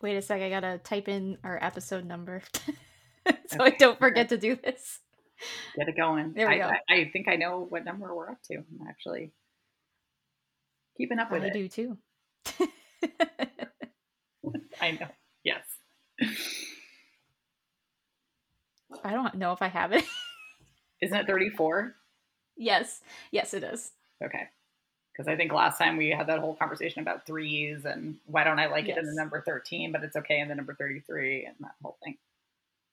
Wait a sec, I gotta type in our episode number so I don't forget to do this. Get it going. There we I, go. I, I think I know what number we're up to. I'm actually keeping up with I it. do too. I know. Yes. I don't know if I have it. Isn't it 34? yes, yes, it is. Okay. Because I think last time we had that whole conversation about threes and why don't I like it in the number 13, but it's okay in the number 33 and that whole thing.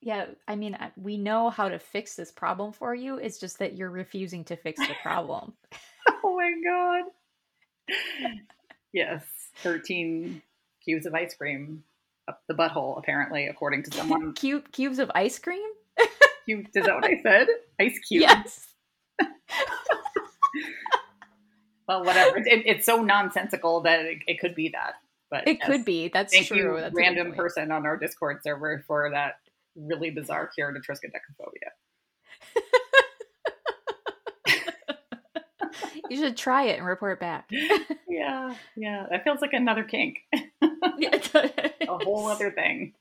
Yeah, I mean, we know how to fix this problem for you. It's just that you're refusing to fix the problem. Oh my God. yes. 13 cubes of ice cream up the butthole, apparently, according to someone. Cube cubes of ice cream? Cube, is that what I said? Ice cube. Yes. Well, whatever. It, it's so nonsensical that it, it could be that. But It yes. could be. That's Thank true. you, That's random person on our Discord server, for that really bizarre cure to triskaidekaphobia. You should try it and report back. Yeah, yeah. That feels like another kink, Yeah, a whole other thing.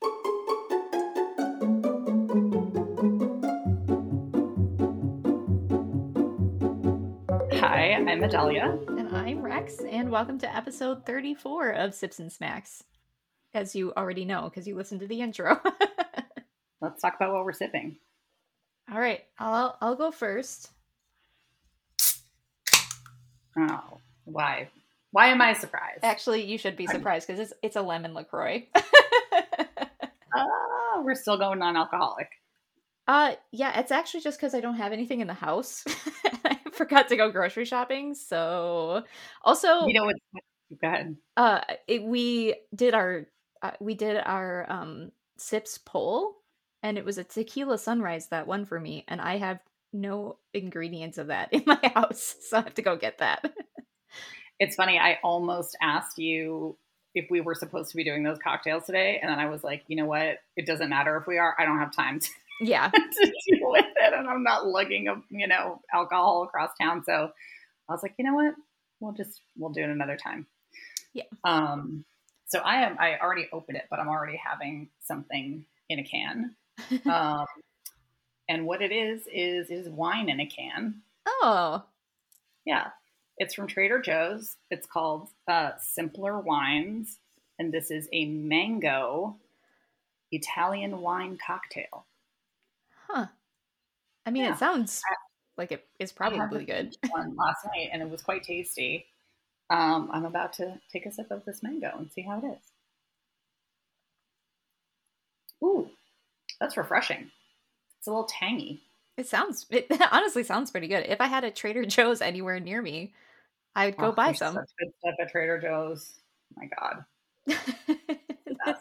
Hi, I'm Adalia. And I'm Rex, and welcome to episode 34 of Sips and Smacks. As you already know, because you listened to the intro. Let's talk about what we're sipping. All right, I'll I'll go first. Oh, why? Why am I surprised? Actually, you should be surprised because it's it's a lemon Lacroix. Oh, we're still going non-alcoholic. uh, yeah, it's actually just because I don't have anything in the house. I forgot to go grocery shopping, so also You know what? Go ahead. uh it, we did our uh, we did our um sips poll and it was a tequila sunrise that one for me and i have no ingredients of that in my house so i have to go get that It's funny. I almost asked you if we were supposed to be doing those cocktails today, and then I was like, you know what? It doesn't matter if we are. I don't have time to, yeah to deal with it, and I'm not lugging a you know alcohol across town. So I was like, you know what? We'll just we'll do it another time. Yeah. Um. So I am. I already opened it, but I'm already having something in a can. Um. and what it is is is wine in a can. oh Yeah. It's from Trader Joe's. It's called uh, Simpler Wines. And this is a mango Italian wine cocktail. I mean Yeah. it sounds like it is probably good One last night, and it was quite tasty. Um, I'm about to take a sip of this mango and see how it is. Ooh, that's refreshing. It's a little tangy. it sounds it honestly sounds pretty good if i had a trader joe's anywhere near me i'd go Oh, buy some Such good stuff at Trader Joe's. Oh my God. The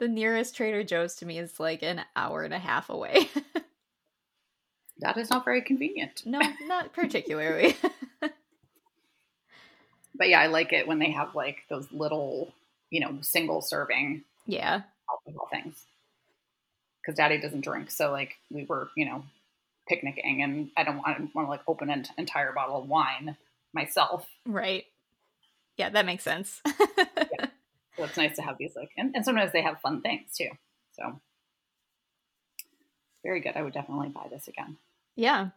the nearest trader joe's to me is like an hour and a half away That is not very convenient. No, not particularly. But yeah, I like it when they have like those little, you know, single serving yeah. alcohol things. Because Daddy doesn't drink, so like we were, you know, picnicking, and I don't want, want to like open an entire bottle of wine myself. Right. Yeah, that makes sense. So it's nice to have these like, and, and sometimes they have fun things too. So very good. I would definitely buy this again. Yeah.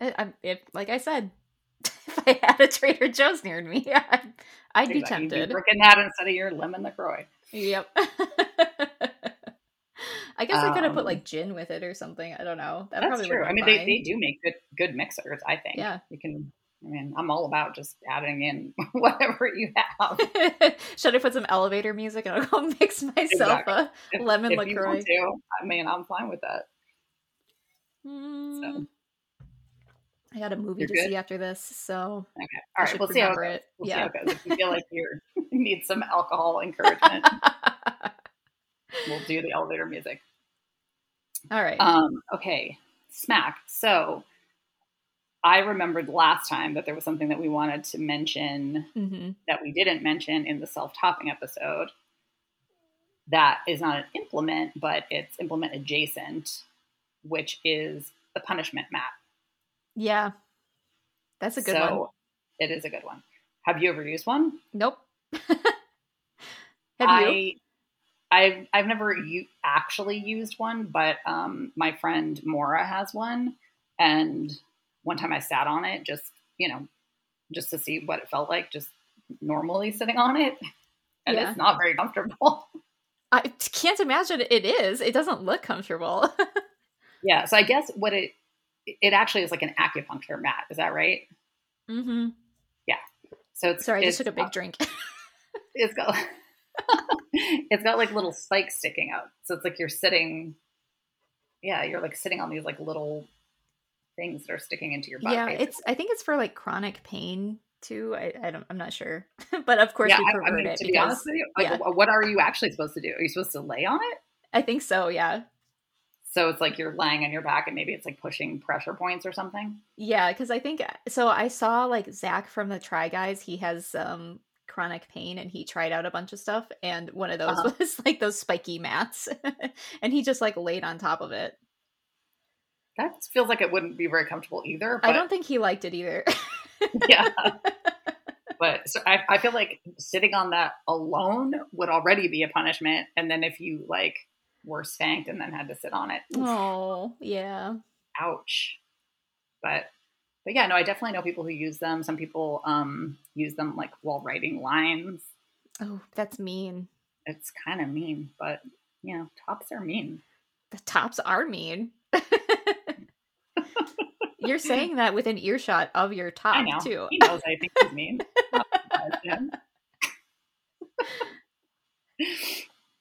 I, if, like I said, if I had a Trader Joe's near me, I'd, I'd be Exactly. You'd tempted. drinking that instead of your lemon Lacroix. Yep. I guess I could have put Um, like gin with it or something. I don't know. That That's true. I mean, they, they do make good good mixers. I think. Yeah. You can. I mean, I'm all about just adding in whatever you have. Should I put some elevator music and I'll go mix myself Exactly. a lemon if LaCroix? to, I mean, I'm fine with that. Mm, I got a movie You're to good? see after this, so Okay. All right. We'll see how it goes. We'll Yeah. see how it goes. If you feel like you need some alcohol encouragement, we'll do the elevator music. All right. Um, okay. Smack. So I remembered last time that there was something that we wanted to mention hmm that we didn't mention in the self topping episode. That is not an implement, but it's implement adjacent, which is the punishment mat. Yeah. That's a good so one. it is a good one. Have you ever used one? Nope. Have you? I I've I've never u- actually used one, but um, my friend Mora has one, and one time I sat on it just you know just to see what it felt like, just normally sitting on it, and Yeah. it's not very comfortable. I can't imagine it is. It doesn't look comfortable. yeah, so I guess what it it actually is like an acupuncture mat. Is that right? mm-hmm. Yeah. So it's Sorry, I just took a big drink. It's got it's got like little spikes sticking out. So it's like you're sitting. Yeah, you're like sitting on these like little things that are sticking into your butt. yeah, it's. I think it's for like chronic pain too. I, I don't. I'm not sure, but of course yeah. we pervert I mean, it to be honest with you, like, yeah. what are you actually supposed to do? Are you supposed to lay on it? I think so. Yeah, So it's like you're lying on your back, and maybe it's like pushing pressure points or something. yeah. Because I think so. I saw like Zach from the Try Guys. He has um chronic pain, and he tried out a bunch of stuff, and one of those Uh-huh. was like those spiky mats, and he just like laid on top of it. That feels like it wouldn't be very comfortable either. But I don't think he liked it either. yeah. But so I, I feel like sitting on that alone would already be a punishment, and then if you like were spanked and then had to sit on it, oh yeah. ouch. But but yeah, no, I definitely know people who use them. Some people um use them like while writing lines. Oh, that's mean. It's kind of mean, but you know, tops are mean. The tops are mean. You're saying that with an earshot of your I top know. too. He knows I think he's mean. Not surprised at him.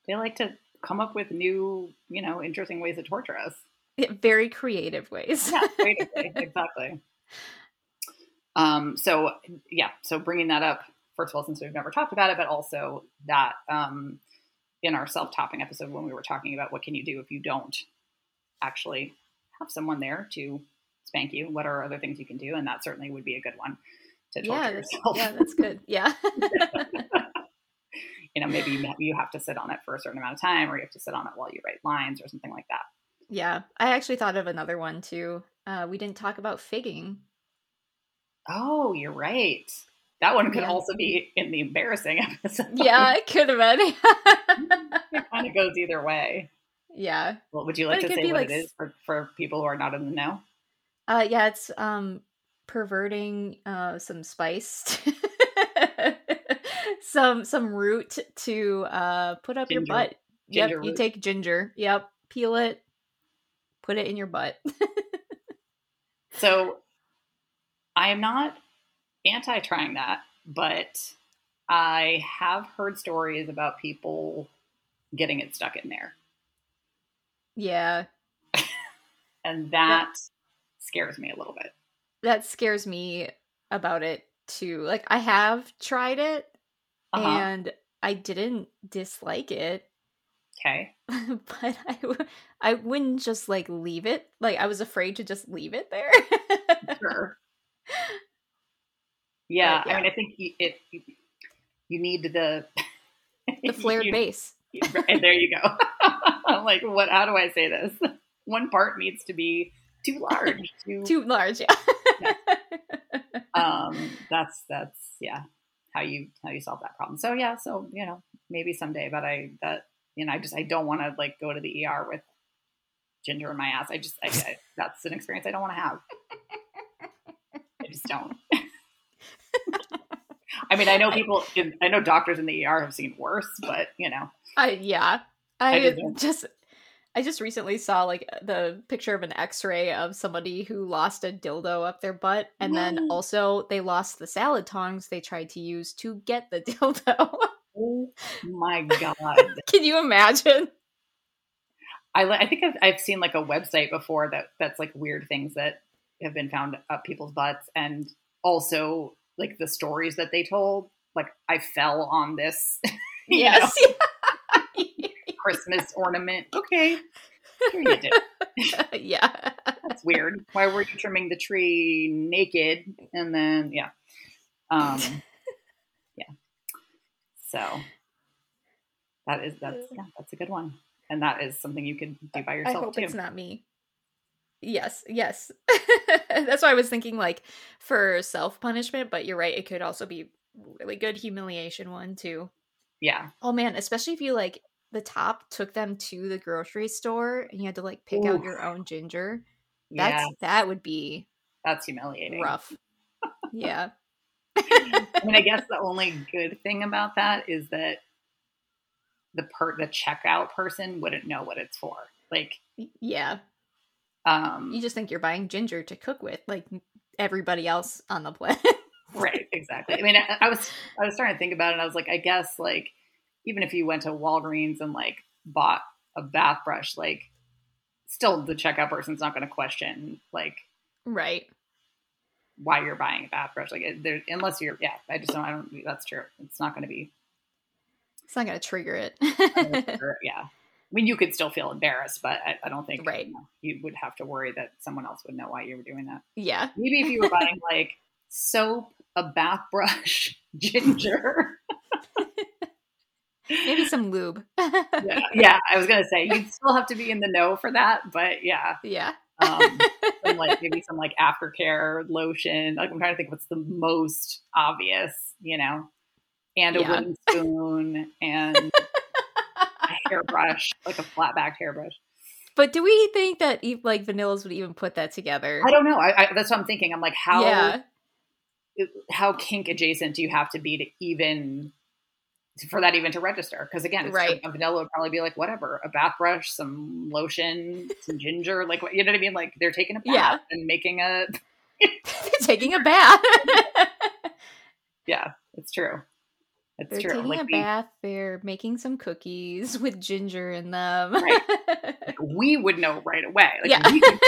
they like to come up with new, you know, interesting ways to torture us. Very creative ways. Yeah, creatively, exactly. Um, so yeah, so bringing that up first of all, since we've never talked about it, but also that um, in our self-topping episode when we were talking about what can you do if you don't actually have someone there to spank you, what are other things you can do, and that certainly would be a good one to torture yeah, yourself. yeah, that's good. Yeah. you know, maybe you, you have to sit on it for a certain amount of time, or you have to sit on it while you write lines or something like that. yeah. I actually thought of another one too. Uh, we didn't talk about figging. Oh, you're right. That one could Yeah. also be in the embarrassing episode. Yeah, it could have been. it kind of goes either way. yeah. Well, would you like to say what like it is for, for people who are not in the know? Uh yeah, it's um perverting uh some spice. some some root to uh put up Ginger. your butt. Ginger yep, you take ginger. Yep, peel it, put it in your butt. So I am not anti trying that, but I have heard stories about people getting it stuck in there. yeah, And that scares me a little bit. that scares me about it too. Like I have tried it Uh-huh. and I didn't dislike it. Okay. but I, w- I wouldn't just like leave it. Like I was afraid to just leave it there. Sure. Yeah, But, yeah. I mean, I think you, it you need the the flared you- base. And there you go. I'm like, what? How do I say this? One part needs to be too large. Too, Too large, yeah. um, that's that's yeah, how you how you solve that problem. So yeah, so you know, maybe someday, but I that you know, I just I don't want to like go to the ER with ginger in my ass. I just I, I, that's an experience I don't want to have. I just don't. I mean, I know people. In, I know doctors in the ER have seen worse, but you know, I yeah. I, I just I just recently saw like the picture of an x-ray of somebody who lost a dildo up their butt and then also they lost the salad tongs they tried to use to get the dildo. oh my god. Can you imagine? I, I think I've, I've seen like a website before that that's like weird things that have been found up people's butts and also like the stories that they told like i fell on this you know, Yes. Christmas ornament okay sure you did yeah. that's weird why were you trimming the tree naked and then yeah um yeah so that is that's yeah that's a good one and that is something you can do by yourself. I hope too it's not me. Yes, yes. That's why I was thinking like for self punishment, but you're right, it could also be really good humiliation one too. yeah Oh man, especially if you like the top took them to the grocery store and you had to like pick out your own ginger. That's yeah, that would be that's humiliating. rough. yeah. I mean, I guess the only good thing about that is that the per the checkout person wouldn't know what it's for. Like, Yeah. um, You just think you're buying ginger to cook with, like everybody else on the planet. right, exactly. I mean, I, I was I was starting to think about it. and I was like, I guess like even if you went to Walgreens and like bought a bath brush, like still the checkout person's not going to question like right. why you're buying a bath brush. Like, there, unless you're, yeah, I just don't. I don't. That's true. It's not going to be. It's not going to trigger it. yeah. I mean, you could still feel embarrassed, but I, I don't think Right. you, know, you would have to worry that someone else would know why you were doing that. yeah. Maybe if you were buying like soap, a bath brush, ginger. Maybe some lube. yeah, yeah, I was gonna say you'd still have to be in the know for that, but yeah, yeah. um, some, like maybe some like aftercare lotion. Like I'm trying to think what's the most obvious, you know, and a Yeah. wooden spoon and a hairbrush, like a flat backed hairbrush. But do we think that like vanillas would even put that together? I don't know. I, I, that's what I'm thinking. I'm like, how Yeah. how kink adjacent do you have to be to even for that even to register? Because again, it's Right. a vanilla would probably be like whatever, a bath brush, some lotion, some ginger, like what you know what I mean? Like they're taking a bath Yeah. and making a taking a bath. yeah, it's true. It's They're true. taking Like a we, bath. They're making some cookies with ginger in them. Right. we would know right away. Like Yeah. we could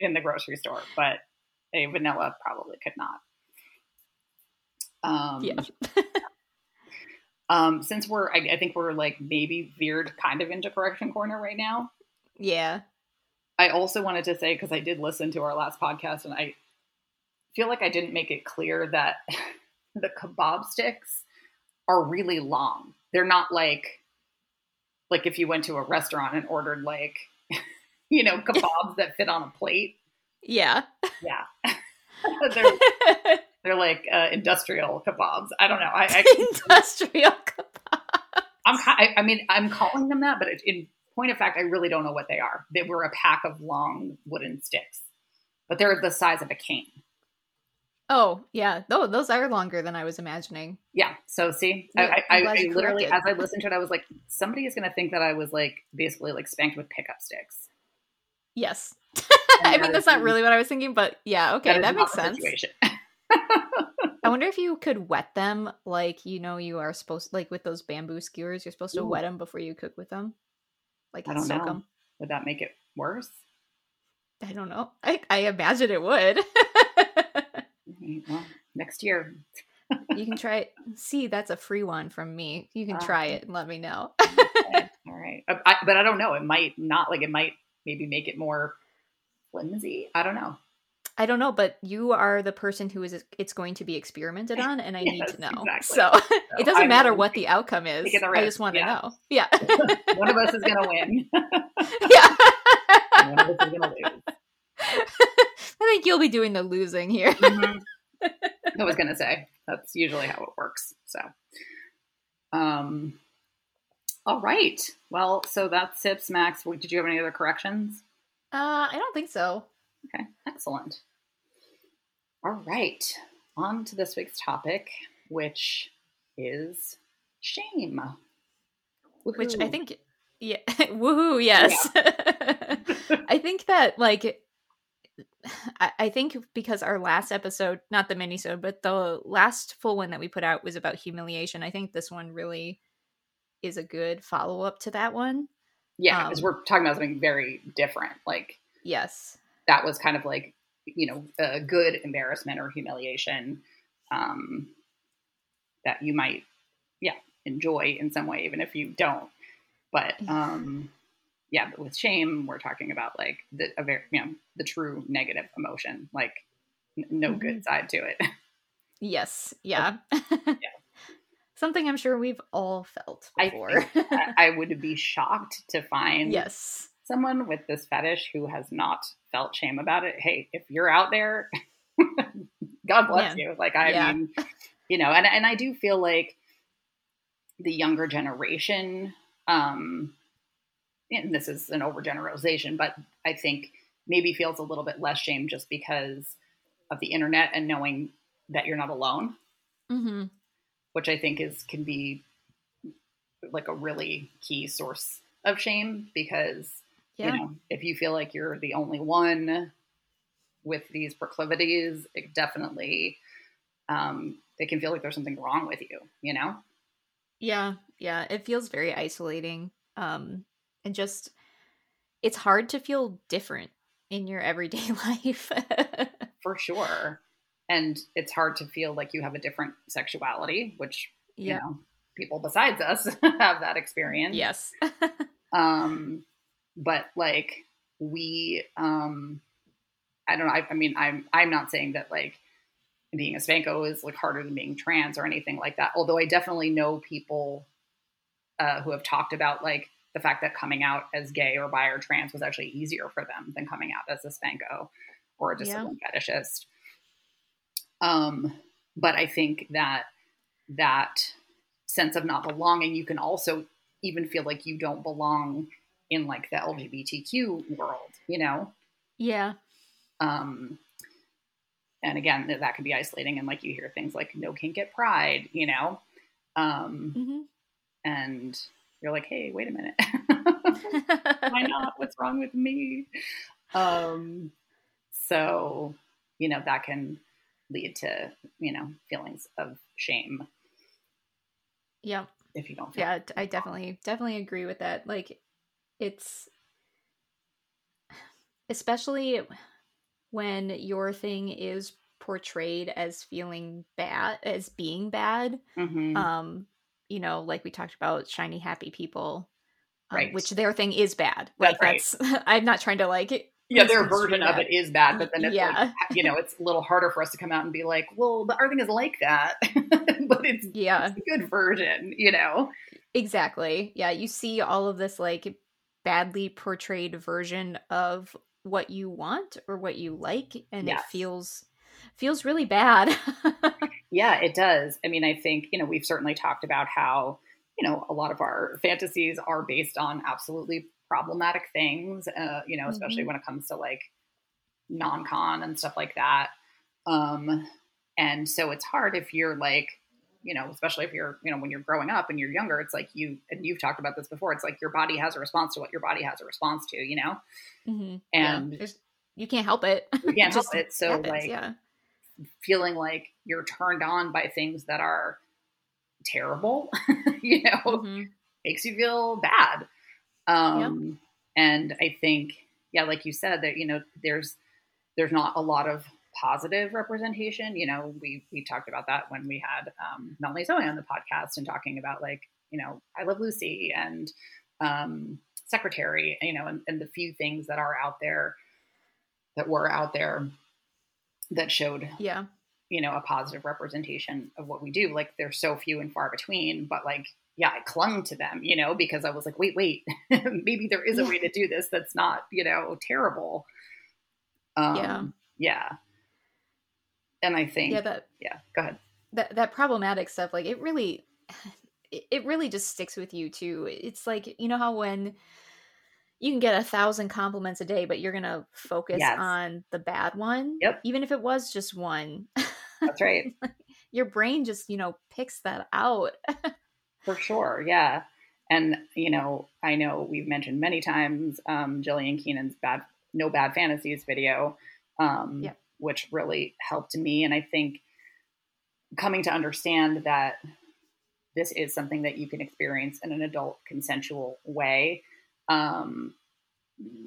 in the grocery store, but a vanilla probably could not. Um, yeah. Um, since we're, I, I think we're like maybe veered kind of into correction corner right now. Yeah. I also wanted to say because I did listen to our last podcast and I feel like I didn't make it clear that the kebab sticks are really long. They're not like like if you went to a restaurant and ordered like you know kebabs that fit on a plate. Yeah. Yeah, they're they're like uh, industrial kebabs. I don't know. I, I Industrial kebab. I'm I, I mean I'm calling them that, but it, in point of fact, I really don't know what they are. They were a pack of long wooden sticks, but they're the size of a cane. Oh, yeah. Oh, those are longer than I was imagining. Yeah. So see, Yeah, I, I, I literally, as I listened to it, I was like, somebody is going to think that I was like basically like spanked with pickup sticks. Yes. I mean, that's not really what I was thinking, but yeah, okay, is that, makes sense. situation. I wonder if you could wet them like you know you are supposed like with those bamboo skewers, you're supposed to Ooh. wet them before you cook with them. Like I don't soak know. 'em. Would that make it worse? I don't know. I, I imagine it would. Well, next year. you can try it. See, that's a free one from me. You can Ah. try it and let me know. Okay, All right. Uh, I, but I don't know. It might not like it might maybe make it more flimsy. I don't know. I don't know, but you are the person who is it's going to be experimented on, and I need to know. exactly. So it doesn't I'm matter what the outcome is. the I just want to know. Yeah. One of us is going to win. yeah. One of us is going to lose. I think you'll be doing the losing here. Mhm. I was gonna say that's usually how it works. So, um, all right. Well, so that's Sips Smacks. Did you have any other corrections? Uh, I don't think so. Okay, excellent. All right, on to this week's topic, which is shame. Which I think, yeah, woohoo, yes. I think that like, I, I think because our last episode, not the mini minisode, but the last full one that we put out was about humiliation. I think this one really is a good follow up to that one. yeah, because um, we're talking about something very different. Like Yes. That was kind of like you know a good embarrassment or humiliation um, that you might yeah enjoy in some way even if you don't but um yeah but with shame we're talking about like the a very you know the true negative emotion like n- no Mhm. good side to it Yes. Yeah. Something I'm sure we've all felt I before. think I, I would be shocked to find yes. Someone with this fetish who has not felt shame about it. Hey, if you're out there, God bless Yeah. you. Like I Yeah. mean, you know, and and I do feel like the younger generation um, and this is an overgeneralization, but I think maybe feels a little bit less shame just because of the internet and knowing that you're not alone, Mm-hmm. which I think is can be like a really key source of shame because Yeah. you know if you feel like you're the only one with these proclivities, it definitely um, it can feel like there's something wrong with you. You know. Yeah, yeah, it feels very isolating. Um and just it's hard to feel different in your everyday life. for sure. And it's hard to feel like you have a different sexuality, which yeah. you know people besides us have that experience. Yes. Um, but like we, um, I don't know. I, I mean, I'm I'm not saying that like being a spanko is like harder than being trans or anything like that. Although I definitely know people uh, who have talked about like the fact that coming out as gay or bi or trans was actually easier for them than coming out as a spanko or a Yeah. disciplined fetishist. Um, but I think that that sense of not belonging, you can also even feel like you don't belong in like the LGBTQ world, you know? yeah. Um, and again, that, that can be isolating. And like you hear things like no kink at pride, you know? Um, hmm and you're like, hey, wait a minute. Why not? What's wrong with me? Um, so, you know, that can lead to, you know, feelings of shame yeah. if you don't feel Yeah, I definitely definitely agree with that. Like it's especially when your thing is portrayed as feeling bad as being bad. Mhm. Um, you know, like we talked about shiny happy people. um, Right. which their thing is bad. That's Like right. that's I'm not trying to like yeah, their version of it is bad, but then it's Yeah. like, you know, it's a little harder for us to come out and be like, well, but our thing is like that, but it's, Yeah. it's a good version, you know? Exactly. Yeah, you see all of this like badly portrayed version of what you want or what you like and Yes. it feels feels really bad. Yeah, it does. I mean, I think, you know, we've certainly talked about how, you know, a lot of our fantasies are based on absolutely problematic things, uh, you know, especially Mhm. when it comes to like non con and stuff like that. Um, and so it's hard if you're like, you know, especially if you're, you know, when you're growing up and you're younger, it's like you, and you've talked about this before, it's like your body has a response to what your body has a response to, you know? Mhm. And yeah, you can't help it. you can't help it. So, happens, like, yeah. feeling like you're turned on by things that are terrible, you know, Mhm. makes you feel bad. Um, And I think, yeah, like you said, that you know, there's there's not a lot of positive representation. You know, we we talked about that when we had um, Melanie Zoe on the podcast and talking about like, you know, I Love Lucy and um, Secretary, you know, and, and the few things that are out there that were out there that showed Yeah. you know a positive representation of what we do like they're so few and far between but like yeah i clung to them you know because i was like wait wait maybe there is a way to do this that's not you know terrible um Yeah. yeah and i think Yeah, that, yeah, go ahead. that that problematic stuff like it really it, it really just sticks with you too. It's like you know how when you can get a thousand compliments a day but you're gonna focus Yes. on the bad one? Yep. even if it was just one. That's right. Your brain just you know picks that out. For sure yeah. And you know i know we've mentioned many times um jillian keenan's bad no bad fantasies video. Um Yep. Which really helped me. And i think coming to understand that this is something that you can experience in an adult consensual way um,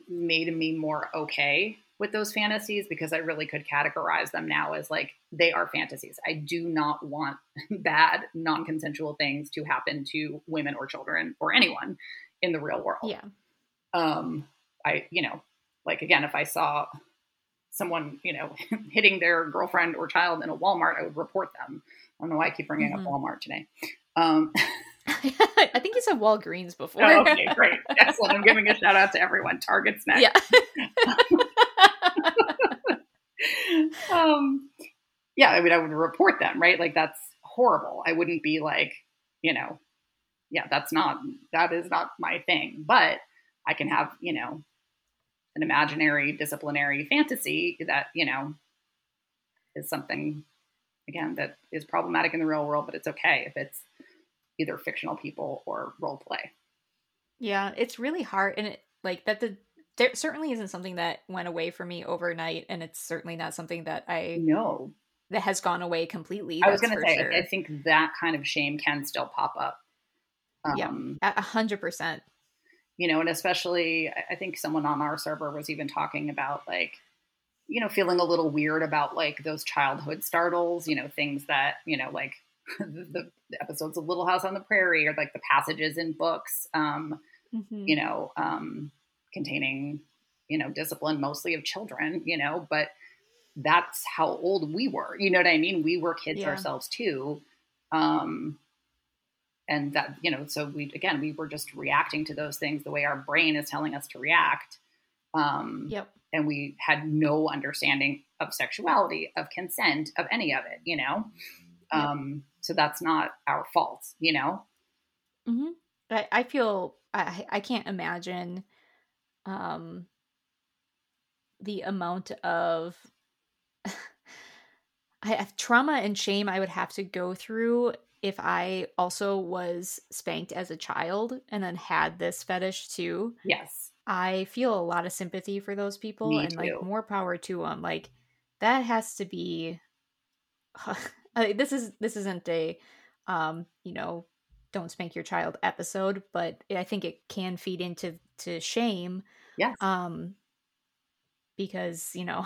made me more okay with those fantasies because I really could categorize them now as like they are fantasies. I do not want bad non consensual things to happen to women or children or anyone in the real world. Yeah. Um i you know like again if i saw someone you know hitting their girlfriend or child in a walmart i would report them. I don't know why i keep bringing Mhm. up walmart today. Um i think you said walgreens before. Oh, okay great. Excellent i'm giving a shout out to everyone. Target's next. Yeah. Um yeah i mean i would report them right? Like that's horrible. I wouldn't be like you know yeah, that's not that is not my thing. But I can have, you know, an imaginary disciplinary fantasy that, you know, is something again that is problematic in the real world, but it's okay if it's either fictional people or role play. Yeah, it's really hard and it like that the there certainly isn't something that went away for me overnight and it's certainly not something that I know that has gone away completely. I was going to say sure. I think that kind of shame can still pop up. Um, yeah, a hundred percent. You know, and especially I think someone on our server was even talking about like, you know, feeling a little weird about like those childhood startles. You know, things that you know, like the, the, episodes of Little House on the Prairie or like the passages in books. Um, mm-hmm. You know, um, containing you know discipline mostly of children. You know, but that's how old we were. You know what I mean? We were kids yeah. ourselves too. Um, and that you know so we again we were just reacting to those things the way our brain is telling us to react um yep and we had no understanding of sexuality of consent of any of it you know yep. um so that's not our fault you know mm-hmm. I, I feel I, I can't imagine um the amount of I have trauma and shame I would have to go through if I also was spanked as a child and then had this fetish too. Yes. I feel a lot of sympathy for those people Me and too. like more power to them. Like that has to be this is this isn't a um, you know, don't spank your child episode, but I think it can feed into to shame. Yes. Um because, you know,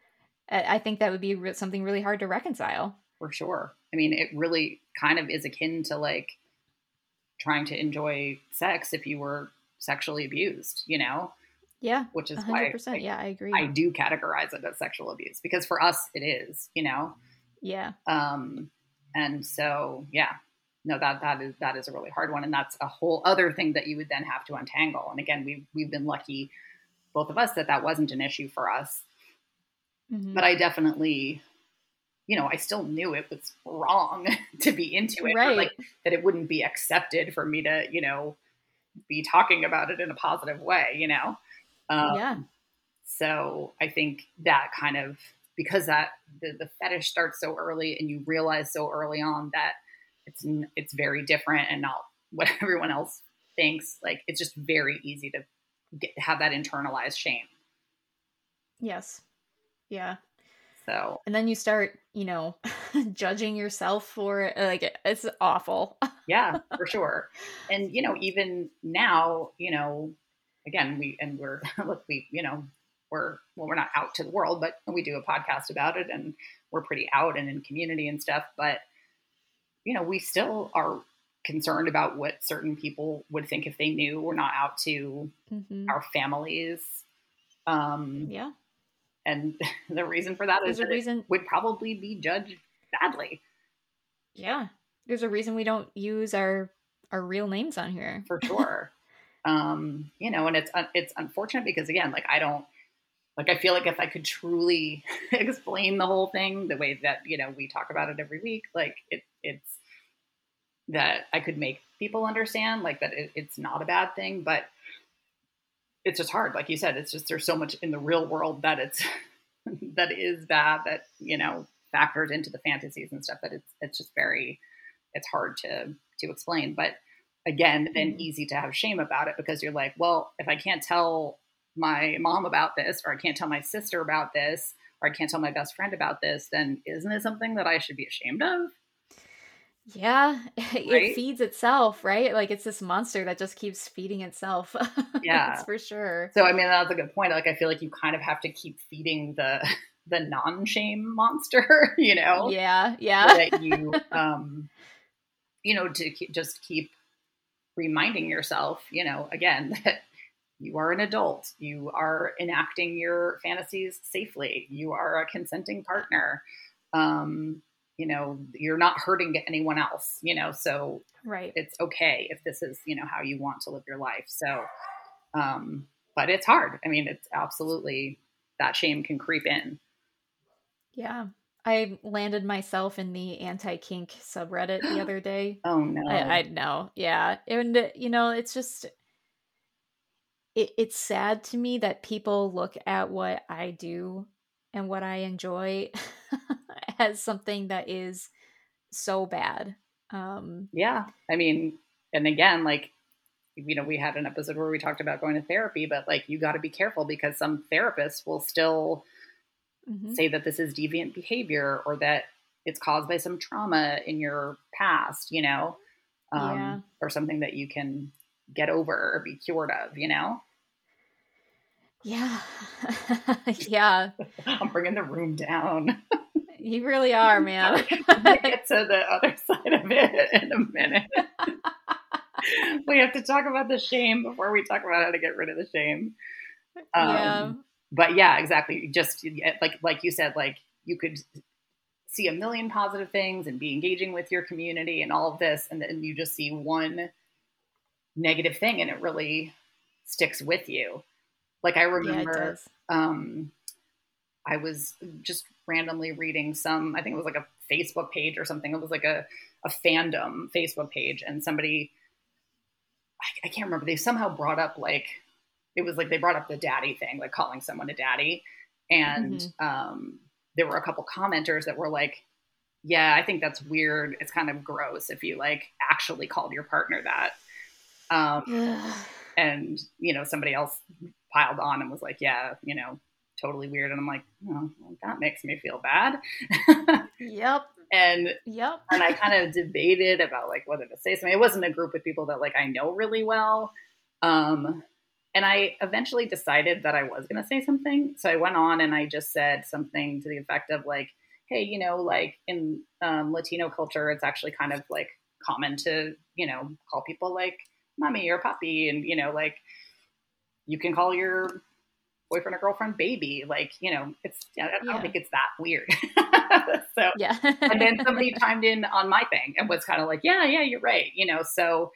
I think that would be something really hard to reconcile. For sure. I mean, it really kind of is akin to like trying to enjoy sex if you were sexually abused, you know? Yeah. Which is 100%, why I, yeah, I agree. I do categorize it as sexual abuse because for us it is, you know? Yeah. Um and so yeah. No, that that is that is a really hard one. And that's a whole other thing that you would then have to untangle. And again, we've we've been lucky, both of us, that that wasn't an issue for us. Mm-hmm. But I definitely you know, I still knew it was wrong to be into it, right. like that it wouldn't be accepted for me to, you know, be talking about it in a positive way, you know? Um, yeah. So I think that kind of, because that the, the fetish starts so early and you realize so early on that it's, it's very different and not what everyone else thinks, like it's just very easy to get, have that internalized shame. Yes. Yeah. So, and then you start, you know, judging yourself for it. Like, it's awful. yeah, for sure. And, you know, even now, you know, again, we, and we're, look, we, you know, we're, well, we're not out to the world, but we do a podcast about it and we're pretty out and in community and stuff. But, you know, we still are concerned about what certain people would think if they knew we're not out to mm-hmm. our families. Um, yeah and the reason for that There's is a reason would probably be judged badly. Yeah, there's a reason we don't use our our real names on here for sure. um, you know, and it's it's unfortunate because again, like I don't like I feel like if I could truly explain the whole thing the way that you know we talk about it every week, like it it's that I could make people understand like that it, it's not a bad thing, but it's just hard. Like you said, it's just there's so much in the real world that it's that is bad that you know factors into the fantasies and stuff that it's it's just very it's hard to to explain. But again, then mm-hmm. easy to have shame about it because you're like, well, if I can't tell my mom about this, or I can't tell my sister about this, or I can't tell my best friend about this, then isn't it something that I should be ashamed of? Yeah, it right? feeds itself, right? Like it's this monster that just keeps feeding itself. Yeah, for sure. So I mean, that's a good point. Like I feel like you kind of have to keep feeding the the non-shame monster, you know? Yeah, yeah. That you, um, you know, to keep, just keep reminding yourself, you know, again that you are an adult, you are enacting your fantasies safely, you are a consenting partner. Um, you know you're not hurting anyone else you know so right it's okay if this is you know how you want to live your life so um but it's hard i mean it's absolutely that shame can creep in yeah I landed myself in the anti kink subreddit the other day. Oh no. I, I know. Yeah. And you know, it's just it, it's sad to me that people look at what I do and what I enjoy as something that is so bad. Um yeah. I mean, and again, like you know, we had an episode where we talked about going to therapy, but like you got to be careful because some therapists will still mm-hmm. say that this is deviant behavior or that it's caused by some trauma in your past, you know, um, yeah. or something that you can get over or be cured of, you know? Yeah. yeah. I'm bringing the room down. You really are, man. get to the other side of it in a minute. we have to talk about the shame before we talk about how to get rid of the shame. Um, yeah but yeah, exactly. Just like like you said, like you could see a million positive things and be engaging with your community and all of this, and then you just see one negative thing, and it really sticks with you. Like I remember, yeah, um, I was just randomly reading some. I think it was like a Facebook page or something. It was like a a fandom Facebook page, and somebody I, I can't remember. They somehow brought up like it was like they brought up the daddy thing, like calling someone a daddy. And mm-hmm. um, there were a couple commenters that were like, yeah, I think that's weird. It's kind of gross if you like actually called your partner that. Um, and, you know, somebody else piled on and was like, yeah, you know, totally weird. And I'm like, oh, well, that makes me feel bad. yep. And yep. and I kind of debated about like whether to say something. It wasn't a group with people that like I know really well. Um, and I eventually decided that I was going to say something. So I went on and I just said something to the effect of like, hey, you know, like in um, Latino culture, it's actually kind of like common to, you know, call people like mommy or puppy. And, you know, like you can call your boyfriend or girlfriend baby. Like, you know, it's, I don't yeah. think it's that weird. so, yeah. and then somebody chimed in on my thing and was kind of like, yeah, yeah, you're right. You know, so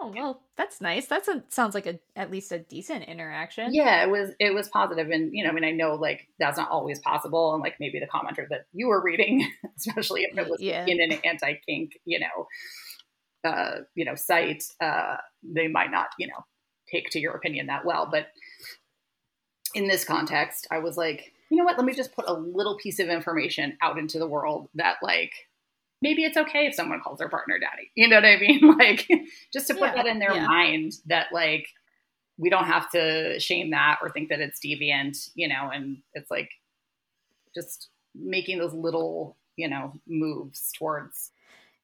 Oh well, that's nice. That's a sounds like a at least a decent interaction. Yeah, it was it was positive, and you know, I mean, I know like that's not always possible, and like maybe the commenter that you were reading, especially if it was yeah. in an anti kink, you know, uh, you know, site, uh, they might not, you know, take to your opinion that well. But in this context, I was like, you know what? Let me just put a little piece of information out into the world that like maybe it's okay if someone calls their partner daddy. You know what I mean? Like just to put yeah, that in their yeah. mind that like we don't have to shame that or think that it's deviant, you know, and it's like just making those little, you know, moves towards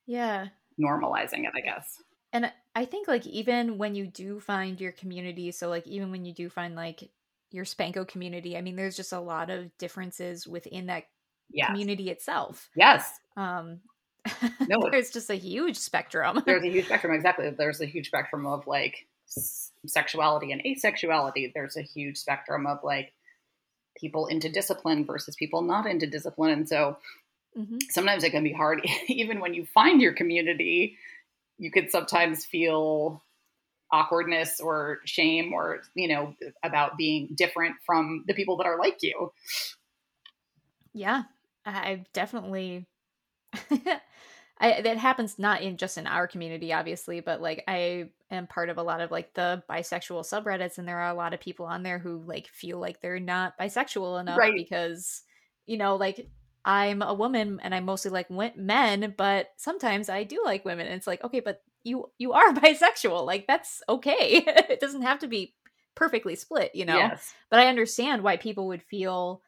yeah, normalizing it, I guess. And I think like even when you do find your community, so like even when you do find like your Spanko community, I mean there's just a lot of differences within that yes. community itself. Yes. Um no, there's just a huge spectrum. there's a huge spectrum, exactly. There's a huge spectrum of like sexuality and asexuality. There's a huge spectrum of like people into discipline versus people not into discipline. And so mm-hmm. sometimes it can be hard, even when you find your community, you could sometimes feel awkwardness or shame or, you know, about being different from the people that are like you. Yeah, I've definitely I, that happens not in just in our community obviously but like i am part of a lot of like the bisexual subreddits and there are a lot of people on there who like feel like they're not bisexual enough right. because you know like i'm a woman and i mostly like men but sometimes i do like women and it's like okay but you you are bisexual like that's okay. It doesn't have to be perfectly split you know? Yes. but i understand why people would feel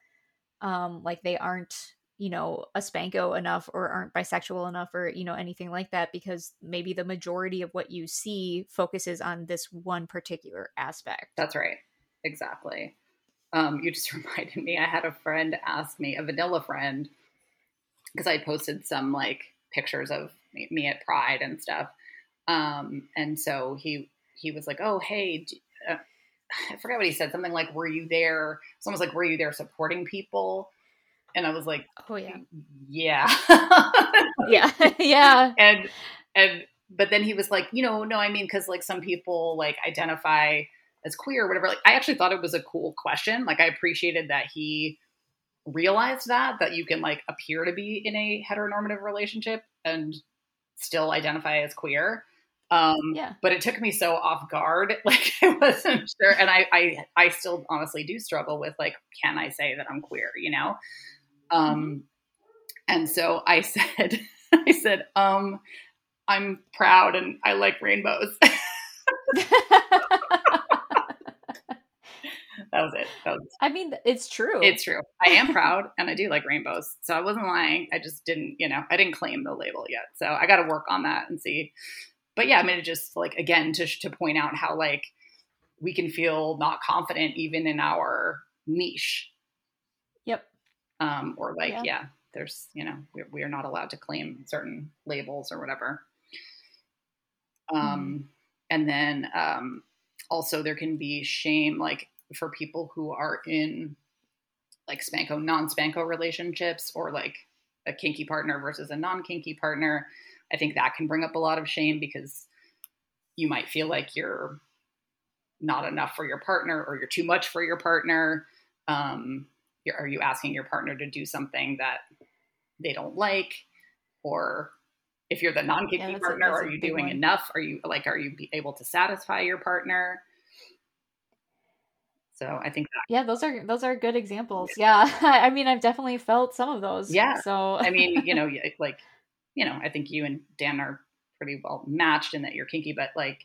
um like they aren't you know a spanko enough or aren't bisexual enough or you know anything like that because maybe the majority of what you see focuses on this one particular aspect. That's right. Exactly. Um, you just reminded me i had a friend ask me a vanilla friend because i posted some like pictures of me at pride and stuff um, and so he he was like oh hey uh, i forget what he said something like were you there someone was like were you there supporting people and I was like, "Oh yeah, yeah, yeah, yeah." And and but then he was like, you know, no, I mean, because like some people like identify as queer or whatever. Like, I actually thought it was a cool question. Like, I appreciated that he realized that that you can like appear to be in a heteronormative relationship and still identify as queer. Um, Yeah. but it took me so off guard, like I wasn't sure, and I, I, I still honestly do struggle with like, can I say that I'm queer? You know, um, and so I said, I said, um, I'm proud and I like rainbows. that was it. That was I mean, it's true. it's true. I am proud and I do like rainbows. So I wasn't lying. I just didn't, you know, I didn't claim the label yet. So I got to work on that and see. But yeah, I mean, it just like, again, to, to point out how like we can feel not confident even in our niche. Yep. Um, or like, Yeah. yeah, there's, you know, we, we are not allowed to claim certain labels or whatever. Um, and then um, also there can be shame like for people who are in like spanko non-spanko relationships or like a kinky partner versus a non-kinky partner i think that can bring up a lot of shame because you might feel like you're not enough for your partner or you're too much for your partner um, you're, are you asking your partner to do something that they don't like or if you're the non-kinky Yeah, partner a are you doing one. enough are you like are you be able to satisfy your partner so i think that Yeah, those are those are good examples. Yeah. I mean, I've definitely felt some of those. Yeah. So I mean, you know, like, you know, I think you and Dan are pretty well matched in that you're kinky, but like,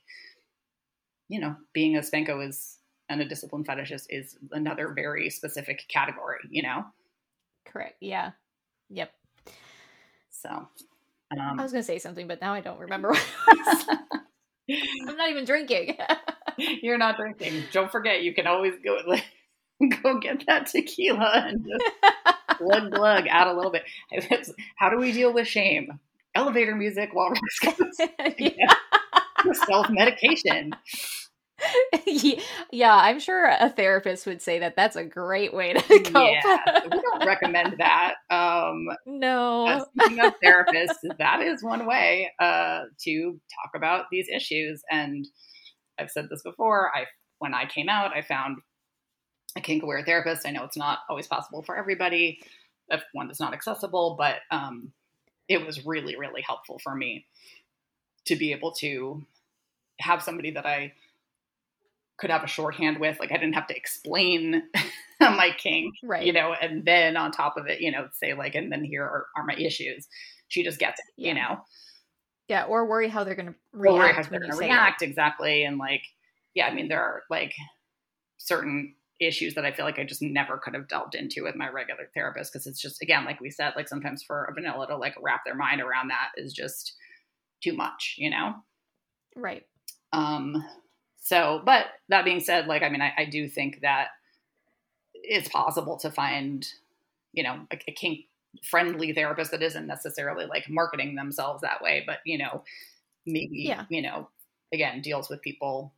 you know, being a spanko is and a discipline fetishist is another very specific category, you know? correct. Yeah. Yep. So, I um, was gonna say something, but now I don't remember. What it was. I'm not even drinking. you're not drinking. Don't forget, you can always go, like, go get that tequila and just glug glug out a little bit. How do we deal with shame? Elevator music while yeah. self medication. yeah, I'm sure a therapist would say that that's a great way to cope. Yeah, we don't recommend that. Um, uh, no. speaking of therapists, that is one way uh, to talk about these issues. And I've said this before. I when I came out, I found a kink aware therapist. I know it's not always possible for everybody. If one is not accessible, but um, it was really, really helpful for me to be able to have somebody that I could have a shorthand with. Like I didn't have to explain my kink, Right. you know, and then on top of it, you know, say like, and then here are, are my issues. She just gets it, you know, Yeah, or worry how they're gonna or react how they're going to react exactly. And like, yeah, I mean, there are like certain issues that I feel like I just never could have delved into with my regular therapist because it's just again, like we said, like sometimes for a vanilla to like wrap their mind around that is just too much, you know. Right. Um, so, but that being said, like, I mean, I, I do think that it's possible to find, you know, a, a kink friendly therapist that isn't necessarily like marketing themselves that way, but, you know, maybe, Yeah. you know, again, deals with people,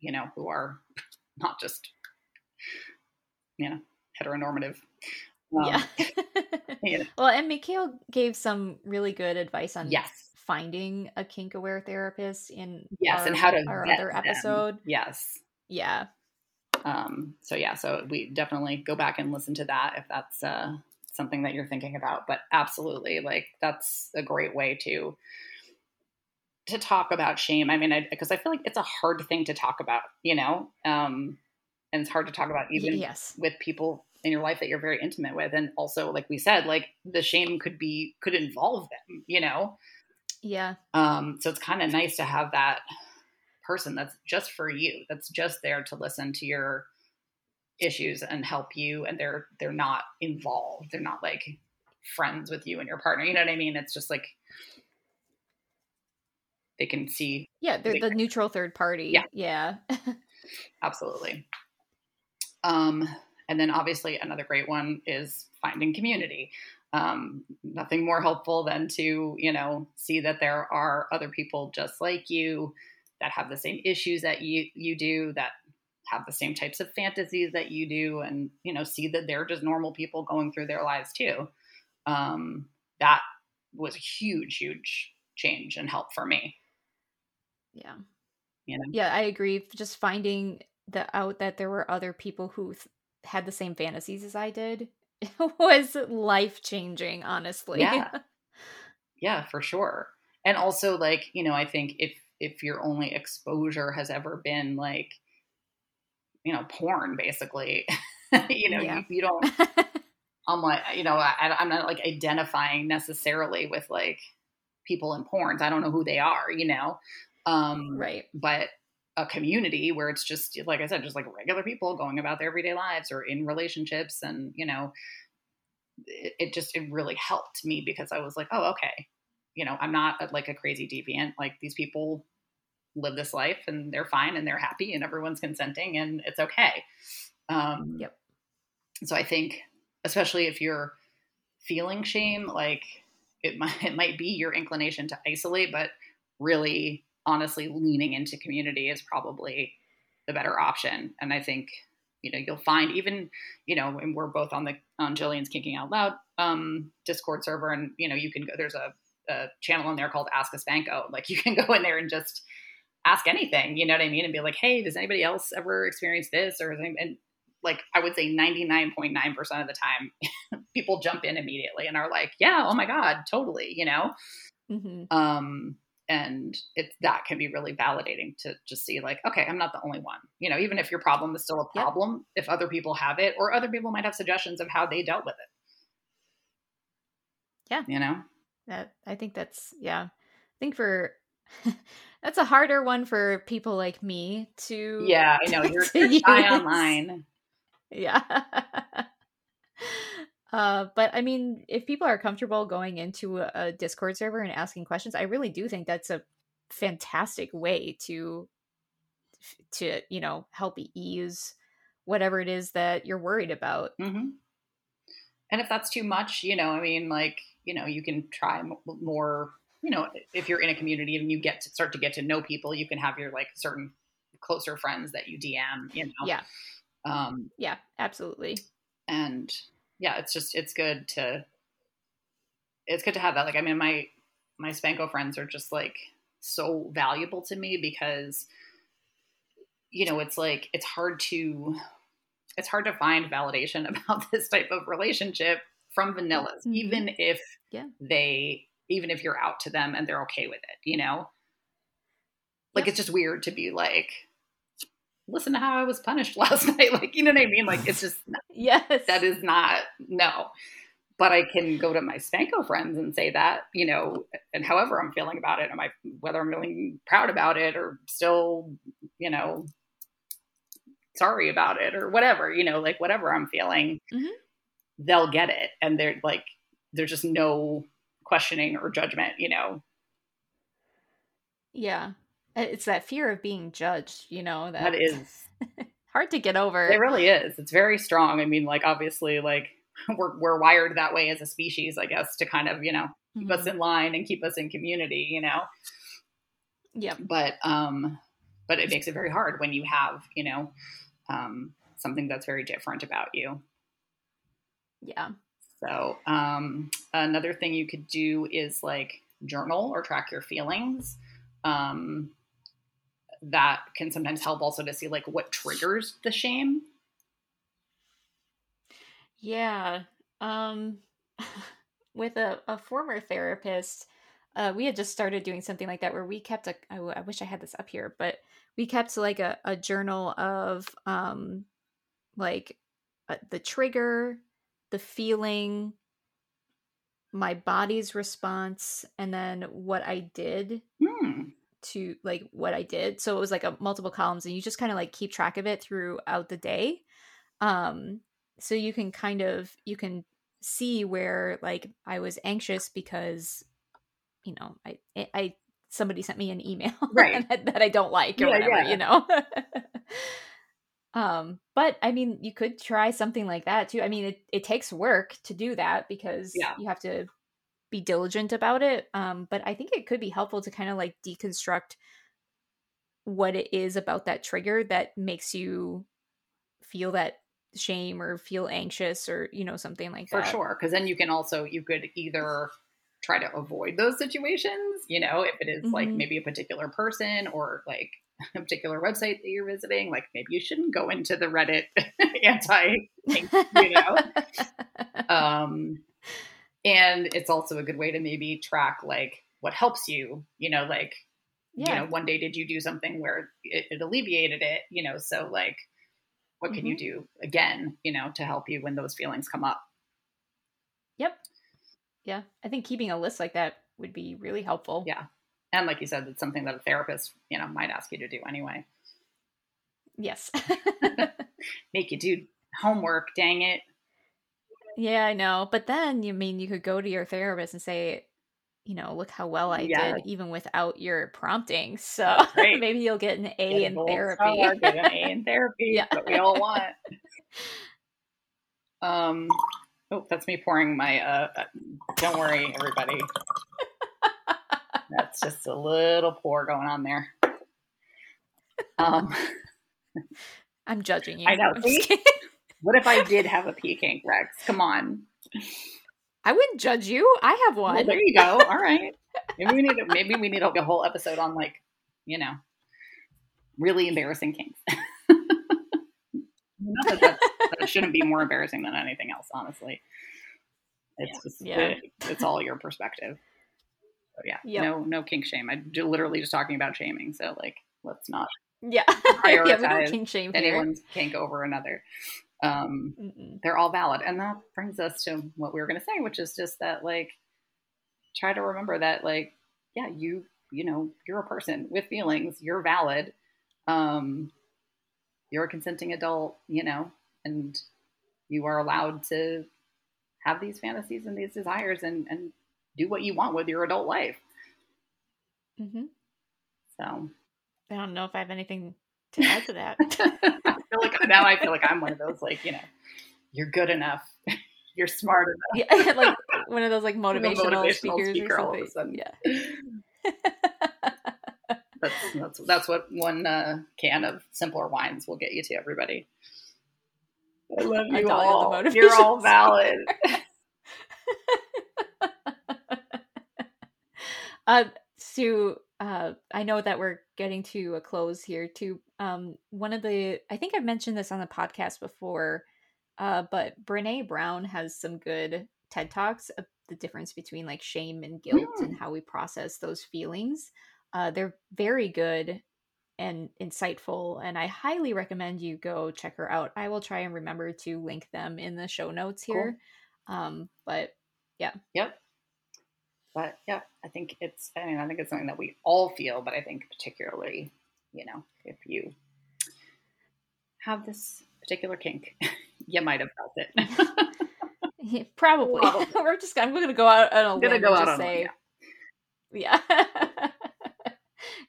you know, who are not just, you know, heteronormative. Um, yeah. you know, well, and Mikhail gave some really good advice on yes. finding a kink aware therapist in Yes. our, and how to our other them. episode. Yes. Yeah. Um, so yeah, so we definitely go back and listen to that if that's uh, something that you're thinking about. But absolutely, like that's a great way to to talk about shame. I mean, because I, feel like it's a hard thing to talk about, you know, um, and it's hard to talk about even yes. with people in your life that you're very intimate with, and also, like we said, like the shame could be could involve them, you know. Yeah. Um, so it's kind of nice to have that person that's just for you, that's just there to listen to your issues and help you, and they're they're not involved. They're not like friends with you and your partner. You know what I mean? It's just like they can see Yeah. They're They- the neutral third party. Yeah. Yeah. absolutely. Um, and then obviously another great one is finding community. Um, nothing more helpful than to you know see that there are other people just like you that have the same issues that you you do that have the same types of fantasies that you do and you know see that they're just normal people going through their lives too um, that was a huge huge change and help for me yeah. you know Yeah. I agree. Just finding the out that there were other people who th- had the same fantasies as I did was life changing, honestly. Yeah. Yeah, for sure. And also like, you know, I think if if your only exposure has ever been like you know, porn basically, you know, yeah. you, you, don't I'm like, you know, I, I'm not like identifying necessarily with like people in porns. I don't know who they are, you know. Um, right. But a community where it's just like I said, just like regular people going about their everyday lives or in relationships, and you know, it, it just it really helped me because I was like, oh, okay, you know, I'm not a, like a crazy deviant. Like these people live this life and they're fine and they're happy and everyone's consenting and it's okay. Um, yep. So I think, especially if you're feeling shame, like it might it might be your inclination to isolate, but really honestly leaning into community is probably the better option. And I think, you know, you'll find even, you know, and we're both on the on Jillian's Kinking Out Loud um, Discord server, and you know, you can go. There's a, a channel in there called Ask a Spanko. Like you can go in there and just ask anything. You know what I mean? And be like, hey, does anybody else ever experience this? Or and like I would say 99.9% of the time, people jump in immediately and are like, yeah, oh my God, totally, you know? Mm-hmm. Um, and it that can be really validating to just see like okay i'm not the only one. You know even if your problem is still a problem yep. if other people have it or other people might have suggestions of how they dealt with it. Yeah. You know? That i think that's yeah. I think for that's a harder one for people like me to yeah i know. You're, you're shy online. Yeah uh, but I mean, if people are comfortable going into a, a Discord server and asking questions, I really do think that's a fantastic way to to you know help ease whatever it is that you're worried about. Mm-hmm. And if that's too much, you know, I mean, like you know, you can try more. You know, if you're in a community and you get to start to get to know people, you can have your like certain closer friends that you DM. You know, yeah, um, yeah, absolutely. And yeah, it's just it's good to it's good to have that. Like I mean my my Spanko friends are just like so valuable to me because you know, it's like it's hard to it's hard to find validation about this type of relationship from vanillas, mm-hmm. even if yeah. they even if you're out to them and they're okay with it, you know? Like yep. it's just weird to be like, listen to how I was punished last night. Like, you know what I mean? Like, it's just, yes, that is not, no. But I can go to my Spanko friends and say that, you know, and however I'm feeling about it, am I, whether I'm feeling proud about it or still, you know, sorry about it or whatever, you know, like whatever I'm feeling, mm-hmm. they'll get it. And they're like, there's just no questioning or judgment, you know? Yeah. It's that fear of being judged, you know, that, that is hard to get over. It really is. It's very strong. I mean, like obviously like we're we're wired that way as a species, I guess, to kind of, you know, keep mm-hmm. us in line and keep us in community, you know. Yeah. But um but it makes it very hard when you have, you know, um something that's very different about you. Yeah. So, um another thing you could do is like journal or track your feelings. Um that can sometimes help also to see like what triggers the shame. Yeah. Um with a, a former therapist, uh, we had just started doing something like that where we kept a I, I wish I had this up here, but we kept like a, a journal of um like uh, the trigger, the feeling, my body's response, and then what I did. Hmm to like what I did. So it was like a multiple columns and you just kind of like keep track of it throughout the day. Um so you can kind of you can see where like I was anxious because you know, I I somebody sent me an email right. that, that, I don't like or yeah, whatever, yeah. you know. um but I mean, you could try something like that too. I mean, it it takes work to do that because yeah. you have to be diligent about it. Um, but I think it could be helpful to kind of like deconstruct what it is about that trigger that makes you feel that shame or feel anxious or you know something like for that. For sure, because then you can also you could either try to avoid those situations, you know, if it is mm-hmm. like maybe a particular person or like a particular website that you're visiting, like maybe you shouldn't go into the Reddit anti you know. um, and it's also a good way to maybe track like what helps you, you know, like yeah. you know, one day did you do something where it, it alleviated it, you know, so like what can mm-hmm. you do again, you know, to help you when those feelings come up? Yep. Yeah. I think keeping a list like that would be really helpful. Yeah. And like you said, it's something that a therapist, you know, might ask you to do anyway. Yes. Make you do homework, dang it. Yeah, I know. But then you mean you could go to your therapist and say, you know, look how well I yes. did even without your prompting. So maybe you'll get an A get in therapy. get an A in therapy. yeah. What we all want. Um oh, that's me pouring my uh, uh don't worry, everybody. that's just a little pour going on there. Um I'm judging you. I know. What if I did have a pee Rex? Come on. I wouldn't judge you. I have one. Well, there you go. All right. Maybe we need a, maybe we need a whole episode on like, you know, really embarrassing kinks. Not that, that, that shouldn't be more embarrassing than anything else, honestly. It's yeah. just yeah. It, it's all your perspective. So yeah, yep. no no kink shame. I'm literally just talking about shaming. So like, let's not yeah prioritize yeah, kink shame anyone's kink over another um, they're all valid. And that brings us to what we were going to say, which is just that, like, try to remember that, like, yeah, you, you know, you're a person with feelings, you're valid. Um, you're a consenting adult, you know, and you are allowed to have these fantasies and these desires and, and do what you want with your adult life. Mm-hmm. So I don't know if I have anything to add to that. I feel like now I feel like I'm one of those like you know, you're good enough, you're smart enough. Yeah, like one of those like motivational, motivational speakers speaker or something. Yeah. that's, that's that's what one uh, can of simpler wines will get you to everybody. I love you all. You're all valid. uh, Sue, uh, I know that we're getting to a close here too. Um, one of the, I think I've mentioned this on the podcast before, uh, but Brene Brown has some good TED Talks of the difference between like shame and guilt mm. and how we process those feelings. Uh, they're very good and insightful, and I highly recommend you go check her out. I will try and remember to link them in the show notes here. Cool. Um, but yeah. Yep. But yeah, I think it's, I mean, I think it's something that we all feel, but I think particularly, you know, if you have this particular kink, you might have felt it. Probably. Probably. We're just, I'm going to go out on a limb go out on say, yeah. yeah.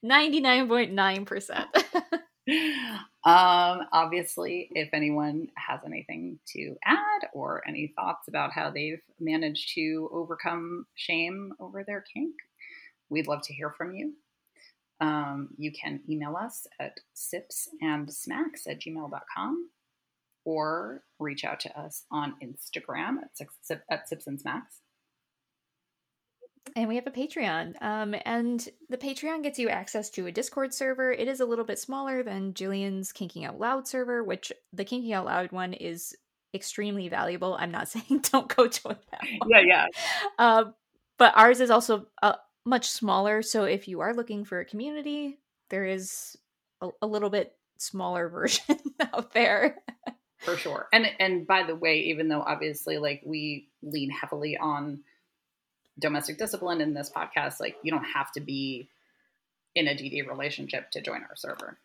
99.9%. Um, obviously, if anyone has anything to add or any thoughts about how they've managed to overcome shame over their kink, we'd love to hear from you. Um, you can email us at sipsandsmacks at gmail.com or reach out to us on Instagram at, at sips and smacks and we have a Patreon. Um, and the Patreon gets you access to a Discord server. It is a little bit smaller than Jillian's Kinking Out Loud server, which the Kinking Out Loud one is extremely valuable. I'm not saying don't go join that one. Yeah, yeah. Uh, but ours is also uh, much smaller. So if you are looking for a community, there is a, a little bit smaller version out there. for sure. And and by the way, even though obviously like we lean heavily on domestic discipline in this podcast, like you don't have to be in a DD relationship to join our server.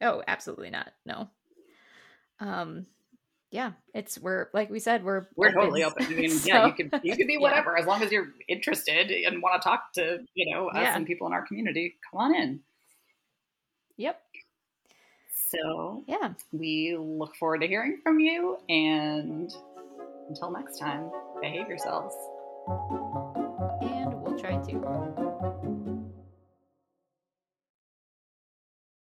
Oh, absolutely not. No. Um yeah, it's we're like we said, we're we're open. totally open. I mean, so, yeah, you could you could be whatever yeah. as long as you're interested and want to talk to, you know, us yeah. and people in our community, come on in. Yep. So, yeah. We look forward to hearing from you and until next time, behave yourselves. And we'll try to.